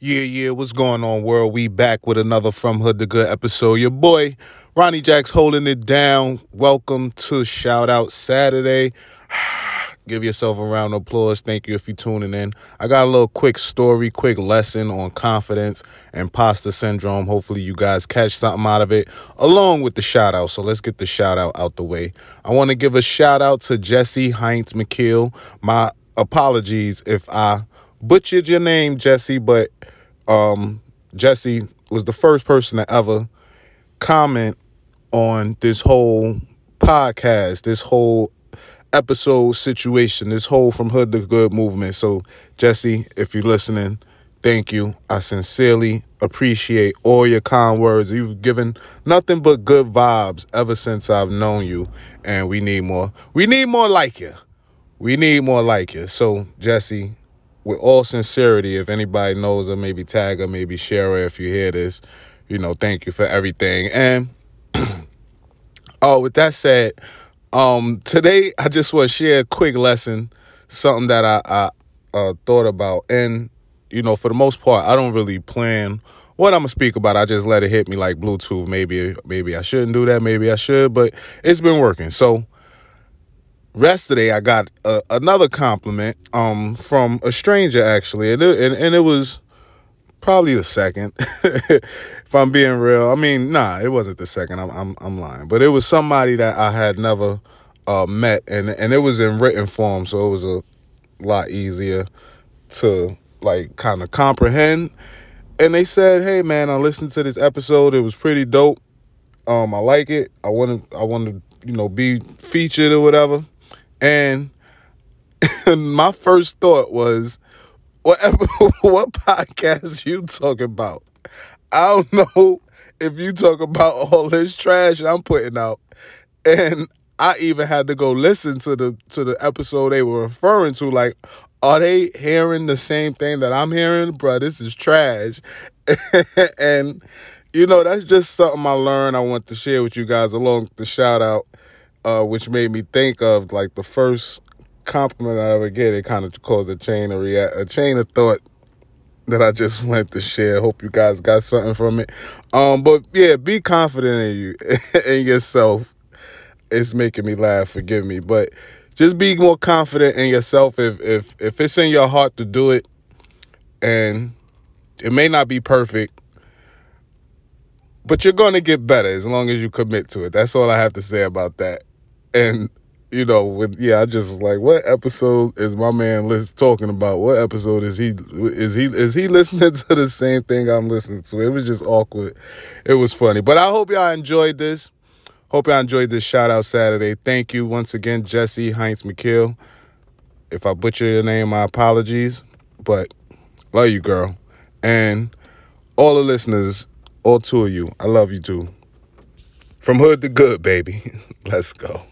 Yeah, yeah, what's going on, world? We back with another From Hood to Good episode. Your boy, Ronnie Jack's holding it down. Welcome to Shout Out Saturday. Give yourself a round of applause. Thank you if you're tuning in. I got a little quick story, quick lesson on confidence and imposter syndrome. Hopefully, you guys catch something out of it along with the shout out. So, let's get the shout out out the way. I want to give a shout out to Jesse Heinz McKeel. My apologies if I butchered your name, Jesse, but um, Jesse was the first person to ever comment on this whole podcast, this whole episode situation, this whole from hood to good movement. So, Jesse, if you're listening, thank you. I sincerely appreciate all your kind words. You've given nothing but good vibes ever since I've known you, and we need more. We need more like you. We need more like you. So, Jesse, with all sincerity, if anybody knows her, maybe tag her, maybe share her if you hear this. You know, thank you for everything. And oh, with that said, um, today I just want to share a quick lesson, something that I, I uh, thought about. And, you know, for the most part, I don't really plan what I'm gonna speak about. I just let it hit me like Bluetooth. Maybe, maybe I shouldn't do that. Maybe I should, but it's been working. So, yesterday I got a, another compliment um from a stranger actually, and it, and, and it was probably the second. if I'm being real, I mean, nah, it wasn't the second. I'm I'm I'm lying, but it was somebody that I had never uh, met, and and it was in written form, so it was a lot easier to like kind of comprehend. And they said, "Hey man, I listened to this episode. It was pretty dope. Um, I like it. I want to I want to you know be featured or whatever." And my first thought was, what what podcast you talking about? I don't know if you talk about all this trash I'm putting out. And I even had to go listen to the to the episode they were referring to. Like, are they hearing the same thing that I'm hearing? Bro, this is trash. and you know, that's just something I learned. I want to share with you guys along the shout out uh, which made me think of like the first compliment I ever get. It kind of caused a chain of react, a chain of thought that I just wanted to share. Hope you guys got something from it. Um, but yeah, be confident in you in yourself. It's making me laugh. Forgive me, but just be more confident in yourself. If if if it's in your heart to do it, and it may not be perfect, but you're going to get better as long as you commit to it. That's all I have to say about that and you know, with yeah, I just like, what episode is my man list talking about? What episode is he is he is he listening to the same thing I'm listening to? It was just awkward. It was funny, but I hope y'all enjoyed this. Hope y'all enjoyed this shout out Saturday. Thank you once again, Jesse Heinz McKeel. If I butcher your name, my apologies, but love you, girl, and all the listeners, all two of you. I love you too. From hood to good, baby. Let's go.